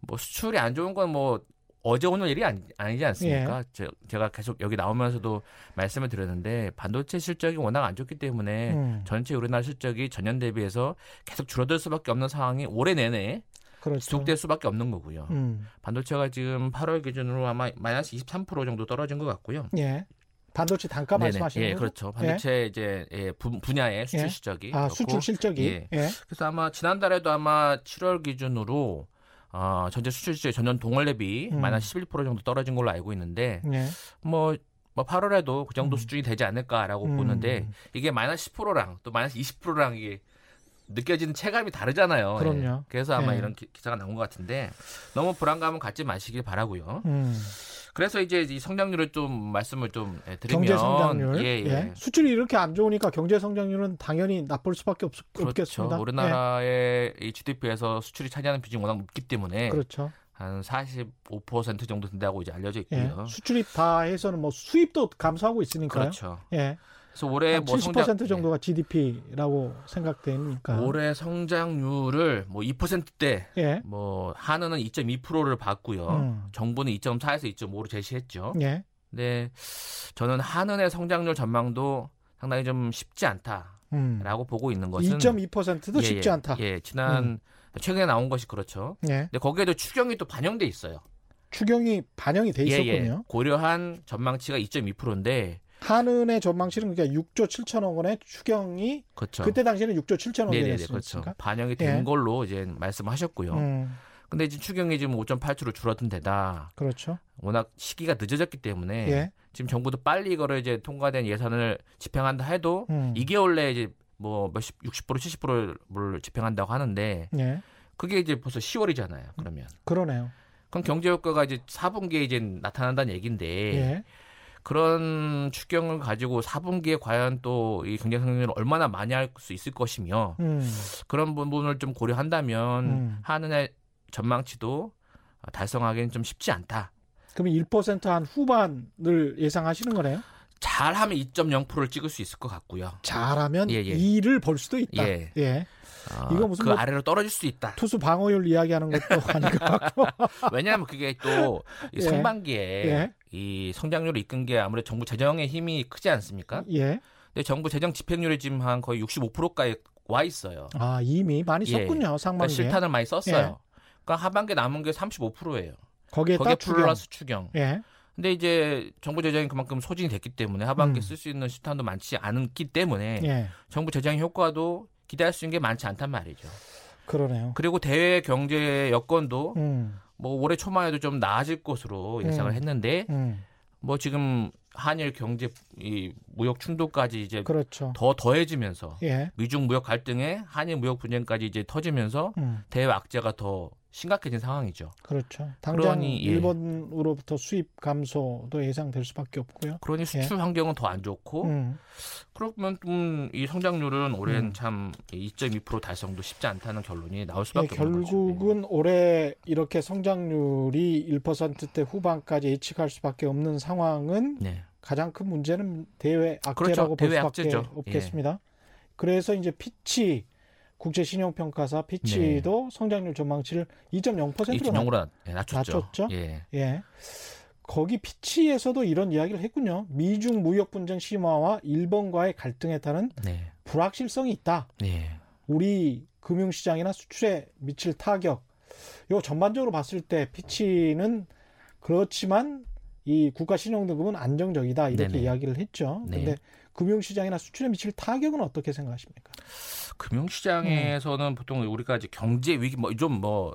뭐 수출이 안 좋은 건뭐 어제 오늘 일이 아니, 아니지 예. 않습니까? 제, 제가 계속 여기 나오면서도 말씀을 드렸는데 반도체 실적이 워낙 안 좋기 때문에 음, 전체 우리나라 실적이 전년 대비해서 계속 줄어들 수밖에 없는 상황이 올해 내내 그렇죠. 지속될 수밖에 없는 거고요. 음, 반도체가 지금 8월 기준으로 아마 마이너스 23% 정도 떨어진 것 같고요. 예. 반도체 단가 네네. 말씀하시는 예, 거죠? 그렇죠. 반도체 이제 예, 분, 분야의 수출 예. 실적이 아, 그렇고 수출 실적이 예. 예. 그래서 아마 지난달에도 아마 7월 기준으로 어, 전체 수출 실적 전년 동월 대비 음. 마이너스 11% 정도 떨어진 걸로 알고 있는데 예. 뭐, 뭐 8월에도 그 정도 음. 수준이 되지 않을까라고 음. 보는데 이게 마이너스 10%랑 또 마이너스 20%랑 이게 느껴지는 체감이 다르잖아요. 그럼요. 예. 그래서 아마 예. 이런 기, 사가 나온 것 같은데 너무 불안감은 갖지 마시길 바라고요. 음. 그래서 이제 이 성장률을 좀 말씀을 좀 예, 드리면 경제 성장률. 예, 예. 수출이 이렇게 안 좋으니까 경제 성장률은 당연히 나쁠 수밖에 없, 그렇죠. 없겠습니다. 우리나라의 이 GDP에서 수출이 차지하는 비중이 워낙 높기 때문에 예. 그렇죠. 한 45% 정도 된다고 이제 알려져 예. 있고요. 수출입 다 해서는 뭐 수입도 감소하고 있으니까요. 그렇죠. 예. 그래서 올해 한뭐70% 성장 정도가 GDP라고 생각되니까. 예. 올해 성장률을 뭐 2%대 예. 뭐 한은은 2.2%를 봤고요. 음. 정부는 2.4에서 2.5로 제시했죠. 예. 근데 저는 한은의 성장률 전망도 상당히 좀 쉽지 않다라고 음. 보고 있는 것은 2.2%도 예, 쉽지 예, 않다. 예, 지난 음. 최근에 나온 것이 그렇죠. 예. 근데 거기에도 추경이 또 반영돼 있어요. 추경이 반영이 돼 예, 있었군요. 예. 고려한 전망치가 2.2%인데 한은의 전망치는 그러니까 6조 7천억 원의 추경이 그렇죠. 그때 당시에는 6조 7천억 네네네 원이었으니까. 그렇죠. 반영이 된 예. 걸로 이제 말씀하셨고요. 음, 근데 이제 추경이 지금 5.8%로 줄어든 데다 그렇죠. 워낙 시기가 늦어졌기 때문에 예. 지금 정부도 빨리 이거를 이제 통과된 예산을 집행한다 해도 음. 2개월 내에 이제 뭐 몇십 60% 70%를 집행한다고 하는데 예. 그게 이제 벌써 10월이잖아요. 그러면 그러네요. 그럼 경제 효과가 이제 4분기에 이제 나타난다는 얘기인데 예. 그런 추경을 가지고 4분기에 과연 또 이 경제 성장률을 얼마나 많이 할 수 있을 것이며 음. 그런 부분을 좀 고려한다면 음. 한은의 전망치도 달성하기는 좀 쉽지 않다. 그러면 1%한 후반을 예상하시는 거네요. 잘하면 2.0%를 찍을 수 있을 것 같고요. 잘하면 예, 예. 2를 벌 수도 있다. 예. 예. 어, 이거 무슨 그 뭐- 아래로 떨어질 수 있다. 투수 방어율 이야기하는 것도 아닌 것 같고. 왜냐하면 그게 또이 예. 상반기에 예. 이 성장률을 이끈 게 아무래도 정부 재정의 힘이 크지 않습니까? 예. 근데 정부 재정 집행률이 지금 한 거의 65%까지 와 있어요. 아, 이미 많이 예. 썼군요. 그러니까 상반기에. 실탄을 많이 썼어요. 예. 그러니까 하반기 남은 게 35%예요. 거기에 거기에 따 추경. 플러스 추경. 예. 근데 이제 정부 재정이 그만큼 소진이 됐기 때문에 하반기 음. 쓸수 있는 실탄도 많지 않기 때문에 예. 정부 재정 효과도 기대할 수 있는 게 많지 않단 말이죠. 그러네요. 그리고 대외 경제 여건도 음. 뭐 올해 초반에도 좀 나아질 것으로 예상을 음. 했는데 음. 뭐 지금 한일 경제 이 무역 충돌까지 이제 그렇죠. 더 더해지면서 예. 미중 무역 갈등에 한일 무역 분쟁까지 이제 터지면서 음, 대외 악재가 더 심각해진 상황이죠. 그렇죠. 당장 그러니, 예. 일본으로부터 수입 감소도 예상될 수밖에 없고요. 그러니 수출 환경은 더 안 좋고 예. 음, 그러면 좀이 성장률은 올해는 음. 참2.2% 달성도 쉽지 않다는 결론이 나올 예, 수밖에 없는 거죠. 결국은 올해 이렇게 성장률이 1%대 후반까지 예측할 수밖에 없는 상황은 네. 가장 큰 문제는 대외 악재라고 그렇죠. 볼 대외 수밖에 악재죠. 예. 없겠습니다. 그래서 이제 피치 국제 신용 평가사 피치도 성장률 전망치를 2.0%로 2.0으로 낮췄죠. 낮췄죠? 예. 예. 거기 피치에서도 이런 이야기를 했군요. 미중 무역 분쟁 심화와 일본과의 갈등에 따른 네. 불확실성이 있다. 네. 우리 금융시장이나 수출에 미칠 타격. 요 전반적으로 봤을 때 피치는 그렇지만 이 국가 신용 등급은 안정적이다 이렇게 네네. 이야기를 했죠. 네. 근데 금융시장이나 수출에 미칠 타격은 어떻게 생각하십니까? 금융시장에서는 보통 우리가 이제 경제 위기 뭐좀뭐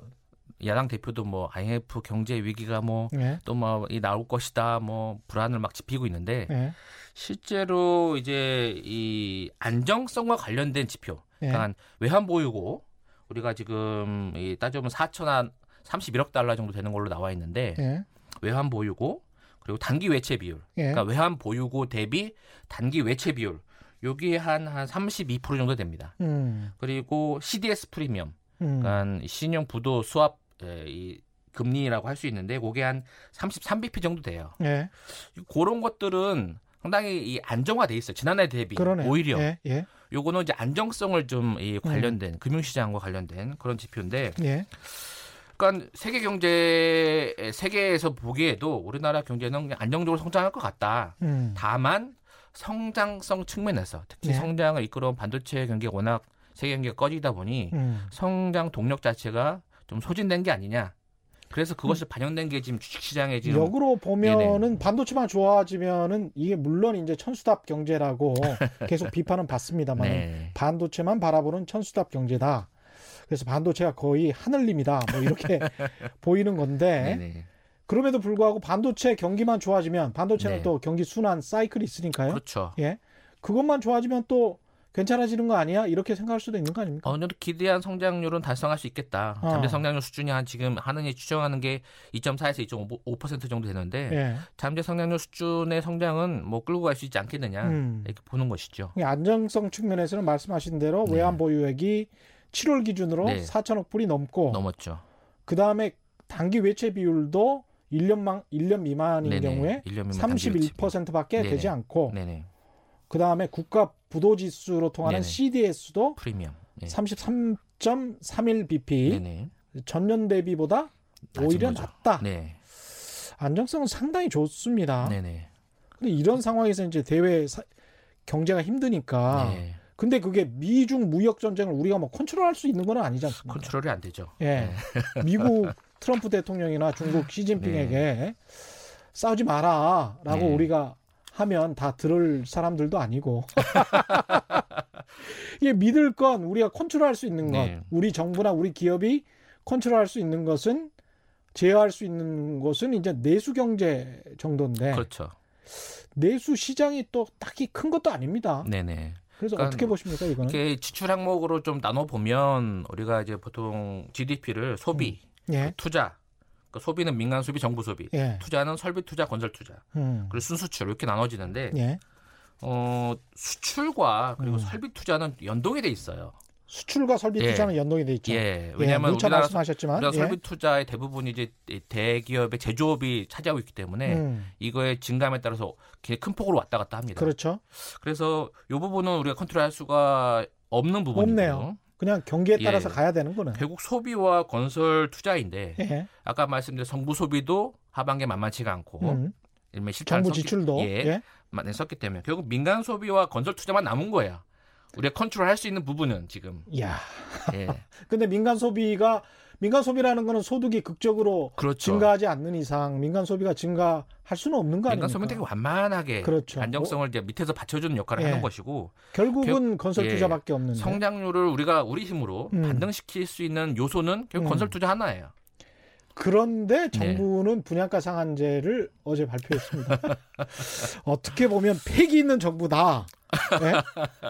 야당 대표도 뭐 IMF 경제 위기가 뭐 예. 또뭐이 나올 것이다 뭐 불안을 막 지피고 있는데 예. 실제로 이제 이 안정성과 관련된 지표 예. 그러니까 외환 보유고 우리가 지금 이 따져보면 4천 한 31억 달러 정도 되는 걸로 나와 있는데 예. 외환 보유고 그리고 단기 외채 비율 예. 그러니까 외환 보유고 대비 단기 외채 비율 여기 한한 32% 정도 됩니다. 음. 그리고 CDS 프리미엄 음. 그러니까 신용 부도 수합 에, 이 금리라고 할 수 있는데 그게 한 33bp 정도 돼요. 예. 그런 것들은 상당히 이 안정화돼 있어요. 지난해 대비 그러네. 오히려 예. 예. 요거는 이제 안정성을 좀 이 관련된 금융시장과 관련된 그런 지표인데, 예. 그러니까 세계 경제 세계에서 보기에도 우리나라 경제는 안정적으로 성장할 것 같다. 음. 다만 성장성 측면에서 특히 네. 성장을 이끌어온 반도체 경기가 워낙 세계 경기가 꺼지다 보니 음. 성장 동력 자체가 좀 소진된 게 아니냐. 그래서 그것이 반영된 게 지금 주식시장에 지금 역으로 보면은 반도체만 좋아지면은 이게 물론 이제 천수답 경제라고 계속 비판은 받습니다만 네. 반도체만 바라보는 천수답 경제다. 그래서 반도체가 거의 하늘림이다. 뭐 이렇게 보이는 건데 네네. 그럼에도 불구하고 반도체 경기만 좋아지면 반도체는 네. 또 경기 순환 사이클이 있으니까요. 그렇죠. 예. 그것만 좋아지면 또 괜찮아지는 거 아니야? 이렇게 생각할 수도 있는 거 아닙니까? 어느 정도 기대한 성장률은 달성할 수 있겠다. 어. 잠재 성장률 수준이 한 지금 하느니 추정하는 게 2.4에서 2.5% 정도 되는데 예. 잠재 성장률 수준의 성장은 뭐 끌고 갈 수 있지 않겠느냐 음. 이렇게 보는 것이죠. 이 안정성 측면에서는 말씀하신 대로 네. 외환 보유액이 7월 기준으로 네. 4천억 불이 넘고 넘었죠. 그 다음에 단기 외채 비율도 1년만 1년 미만인 네네. 경우에 1년 미만 단기 외채. 31%밖에 네네. 되지 않고. 그 다음에 국가 부도 지수로 통하는 네네. CDS도 프리미엄. 네. 33.31 bp. 전년 대비보다 오히려 거죠. 낮다. 네. 안정성은 상당히 좋습니다. 네네. 근데 이런 상황에서 이제 대외 사- 경제가 힘드니까 네. 근데 그게 미중 무역 전쟁을 우리가 뭐 컨트롤할 수 있는 건 아니지 않습니까? 컨트롤이 안 되죠. 예. 네. 미국 트럼프 대통령이나 중국 시진핑에게 싸우지 마라라고 네. 우리가 하면 다 들을 사람들도 아니고 이게 믿을 건 우리가 컨트롤할 수 있는 것, 네. 우리 정부나 우리 기업이 컨트롤할 수 있는 것은 제어할 수 있는 것은 이제 내수 경제 정도인데 그렇죠. 내수 시장이 또 딱히 큰 것도 아닙니다. 네네. 그래서 그러니까 어떻게 보십니까 이거는? 이렇게 지출 항목으로 좀 나눠 보면 우리가 이제 보통 GDP를 소비, 예, 투자, 그 소비는 민간 소비, 정부 소비, 예, 투자는 설비 투자, 건설 투자, 음, 그리고 순수출 이렇게 나눠지는데 예. 어, 수출과 그리고 음. 설비 투자는 연동이 돼 있어요. 수출과 설비 예. 투자는 연동이 돼 있죠. 예, 예, 왜냐하면 문자 우리나라, 말씀하셨지만 우리나라 예. 설비 투자의 대부분이 이제 이 대기업의 제조업이 차지하고 있기 때문에 음, 이거의 증감에 따라서 큰 폭으로 왔다 갔다 합니다. 그렇죠. 그래서 이 부분은 우리가 컨트롤할 수가 없는 부분이고요. 그냥 경기에 예. 따라서 가야 되는 거는. 결국 소비와 건설 투자인데 예. 아까 말씀드린 정부 소비도 하반기에 만만치가 않고 음. 정부 지출도 예, 예. 많이 썼기 때문에 결국 민간 소비와 건설 투자만 남은 거예요. 우리가 컨트롤할 수 있는 부분은 지금 야. 예, 근데 민간 소비가 민간 소비라는 거는 소득이 극적으로 그렇죠. 증가하지 않는 이상 민간 소비가 증가할 수는 없는 거 아닙니까? 민간 소비는 되게 완만하게 그렇죠. 안정성을 이제 밑에서 받쳐주는 역할을 예. 하는 것이고 결국은 건설 예. 투자밖에 없는데. 성장률을 우리가 우리 힘으로 음. 반등시킬 수 있는 요소는 결국 음. 건설 투자 하나예요. 그런데 정부는 분양가 상한제를 어제 발표했습니다. 어떻게 보면 패기 있는 정부다. 네?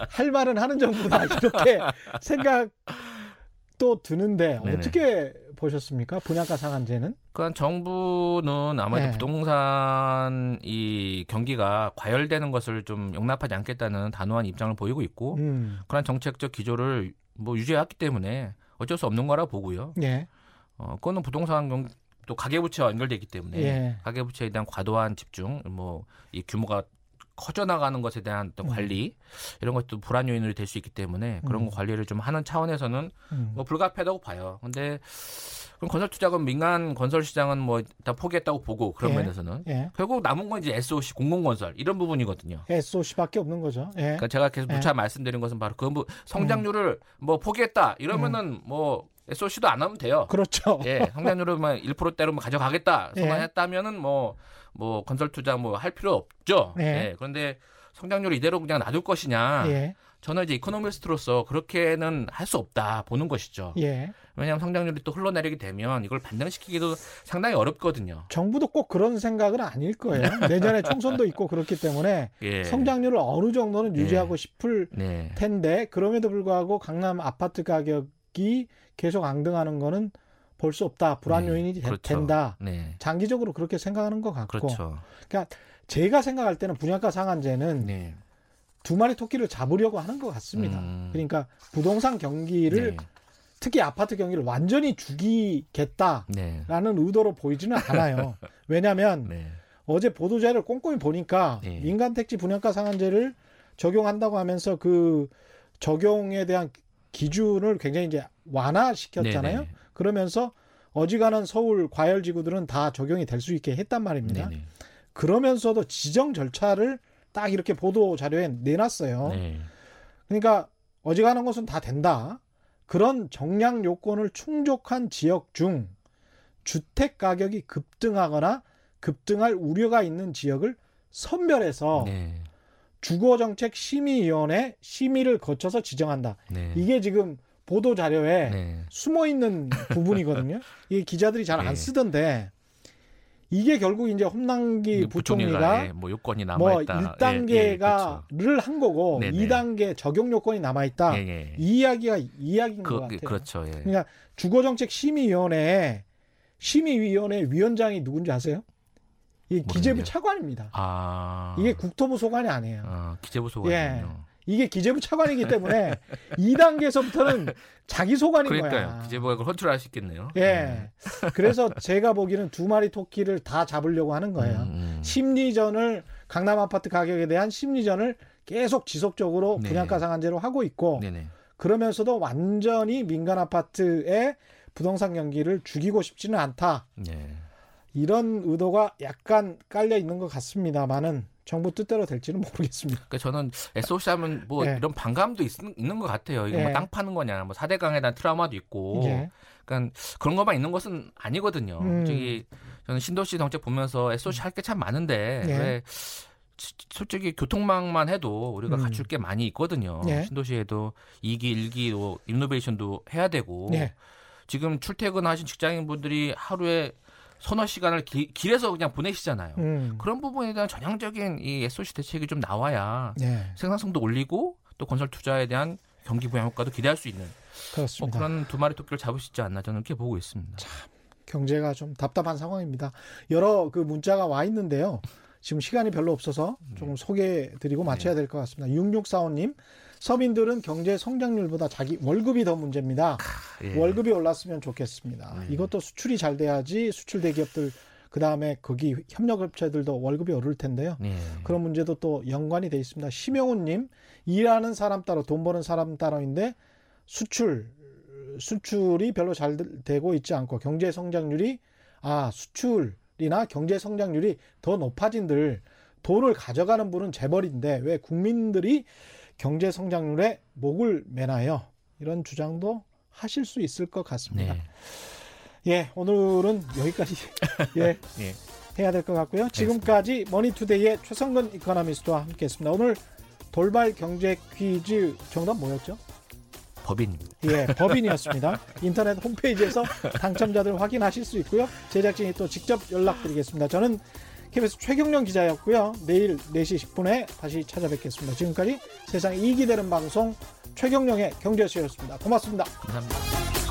할 말은 하는 정부다. 이렇게 생각도 드는데 네네. 어떻게 보셨습니까? 분양가 상한제는? 그러니까 정부는 아무래도 네. 부동산 이 경기가 과열되는 것을 좀 용납하지 않겠다는 단호한 입장을 보이고 있고 음, 그런 정책적 기조를 뭐 유지해왔기 때문에 어쩔 수 없는 거라 보고요. 예, 어, 그거는 부동산 경, 또 가계부채와 연결되기 때문에 예. 가계부채에 대한 과도한 집중, 뭐 이 규모가 커져나가는 것에 대한 어떤 음. 관리 이런 것도 불안 요인이 될수 있기 때문에 그런 음. 거 관리를 좀 하는 차원에서는 음, 뭐 불가피하다고 봐요. 근데 그럼 건설 투자금 민간 건설 시장은 뭐 일단 포기했다고 보고 그런 예. 면에서는 예. 결국 남은 건 이제 SOC 공공건설 이런 부분이거든요. SOC밖에 없는 거죠. 예. 그러니까 제가 계속 누차 말씀드린 것은 바로 그뭐 성장률을 뭐 포기했다 이러면은 뭐 SOC도 안 하면 돼요. 그렇죠. 예, 성장률을 만 1%대로만 가져가겠다 예. 선언했다면은 뭐 뭐 건설 투자 뭐 할 필요 없죠. 예. 예. 그런데 성장률 이대로 그냥 놔둘 것이냐? 예, 저는 이제 이코노미스트로서 그렇게는 할 수 없다 보는 것이죠. 예. 왜냐하면 성장률이 또 흘러내리게 되면 이걸 반등시키기도 상당히 어렵거든요. 정부도 꼭 그런 생각은 아닐 거예요. 내년에 총선도 있고 그렇기 때문에 예. 성장률을 어느 정도는 예. 유지하고 싶을 네. 텐데 그럼에도 불구하고 강남 아파트 가격이 계속 앙등하는 거는 볼 수 없다. 불안 네, 요인이 되- 그렇죠. 된다. 네. 장기적으로 그렇게 생각하는 것 같고. 그렇죠. 제가 생각할 때는 분양가 상한제는 네. 두 마리 토끼를 잡으려고 하는 것 같습니다. 음. 그러니까 부동산 경기를 네. 특히 아파트 경기를 완전히 죽이겠다라는 네. 의도로 보이지는 않아요. 왜냐하면 네. 어제 보도자를 꼼꼼히 보니까 네. 민간 택지 분양가 상한제를 적용한다고 하면서 그 적용에 대한 기준을 굉장히 이제 완화시켰잖아요. 네네. 그러면서 어지간한 서울 과열 지구들은 다 적용이 될 수 있게 했단 말입니다. 네네. 그러면서도 지정 절차를 딱 이렇게 보도 자료에 내놨어요. 네. 그러니까 어지간한 것은 다 된다. 그런 정량 요건을 충족한 지역 중 주택 가격이 급등하거나 급등할 우려가 있는 지역을 선별해서 네. 주거정책 심의위원회 심의를 거쳐서 지정한다. 네. 이게 지금 보도 자료에 네. 숨어 있는 부분이거든요. 이게 기자들이 잘안 네. 쓰던데 이게 결국 이제 홈남기 부총리가 예, 뭐 요건이 남아 뭐 있다. 예, 1단계가를 한 거고 네네. 2단계 적용 요건이 남아 있다. 예, 예. 이 이야기가 이야기인 것 그, 같아요. 그렇죠. 예. 그러니까 주거 정책 심의 위원회 심의 위원회 위원장이 누군지 아세요? 이 기재부. 차관입니다. 아. 이게 국토부 소관이 아니에요. 아, 기재부 소관이요. 이게 기재부 차관이기 때문에 2단계에서부터는 자기 소관인 그러니까요. 거야. 기재부가 그걸 컨트롤할 수 있겠네요. 예. 그래서 제가 보기에는 두 마리 토끼를 다 잡으려고 하는 거예요. 음, 음. 심리전을 강남 아파트 가격에 대한 심리전을 계속 지속적으로 네. 분양가 상한제로 하고 있고 네네. 그러면서도 완전히 민간 아파트의 부동산 경기를 죽이고 싶지는 않다. 네. 이런 의도가 약간 깔려 있는 것 같습니다만은 정부 뜻대로 될지는 모르겠습니다. 그러니까 저는 SOC 하면 뭐 예. 이런 반감도 있, 는것 같아요. 이거 예. 뭐땅 파는 거냐, 뭐 4대 강에 대한 트라우마도 있고. 예. 그러니까 그런 것만 있는 것은 아니거든요. 음. 저기 저는 신도시 정책 보면서 SOC 할 게 참 많은데 예. 왜 시- 솔직히 교통망만 해도 우리가 음. 갖출 게 많이 있거든요. 예. 신도시에도 2기, 1기도 인노베이션도 해야 되고 예. 지금 출퇴근하신 직장인분들이 하루에 서너 시간을 기- 길에서 그냥 보내시잖아요. 음. 그런 부분에 대한 전향적인 이 SOC 대책이 좀 나와야 예. 생산성도 올리고 또 건설 투자에 대한 경기 부양 효과도 기대할 수 있는 뭐. 그런 두 마리 토끼를 잡을 수 있지 않나 저는 그렇게 보고 있습니다. 경제가 좀 답답한 상황입니다. 여러 그 문자가 와 있는데요. 지금 시간이 별로 없어서 좀 소개해드리고 마쳐야 될 것 같습니다. 6645님, 서민들은 경제 성장률보다 자기 월급이 더 문제입니다. 예. 월급이 올랐으면 좋겠습니다. 네. 이것도 수출이 잘 돼야지 수출 대기업들 그 다음에 거기 협력업체들도 월급이 오를 텐데요. 네. 그런 문제도 또 연관이 돼 있습니다. 심영훈님, 일하는 사람 따로 돈 버는 사람 따로인데 수출 수출이 별로 잘 되고 있지 않고 경제 성장률이 아 수출이나 경제 성장률이 더 높아진들 돈을 가져가는 분은 재벌인데 왜 국민들이 경제 성장률에 목을 매나요? 이런 주장도 하실 수 있을 것 같습니다. 네. 예, 오늘은 여기까지 예, 예. 해야 될 것 같고요. 지금까지 머니투데이의 최성근 이코노미스트와 함께했습니다. 오늘 돌발 경제 퀴즈 정답 뭐였죠? 법인입니다. 예, 법인이었습니다. 인터넷 홈페이지에서 당첨자들 확인하실 수 있고요. 제작진이 또 직접 연락드리겠습니다. 저는 KBS 최경령 기자였고요. 내일 4시 10분에 다시 찾아뵙겠습니다. 지금까지 세상 이익이 되는 방송 최경령의 경제쇼였습니다. 고맙습니다. 감사합니다.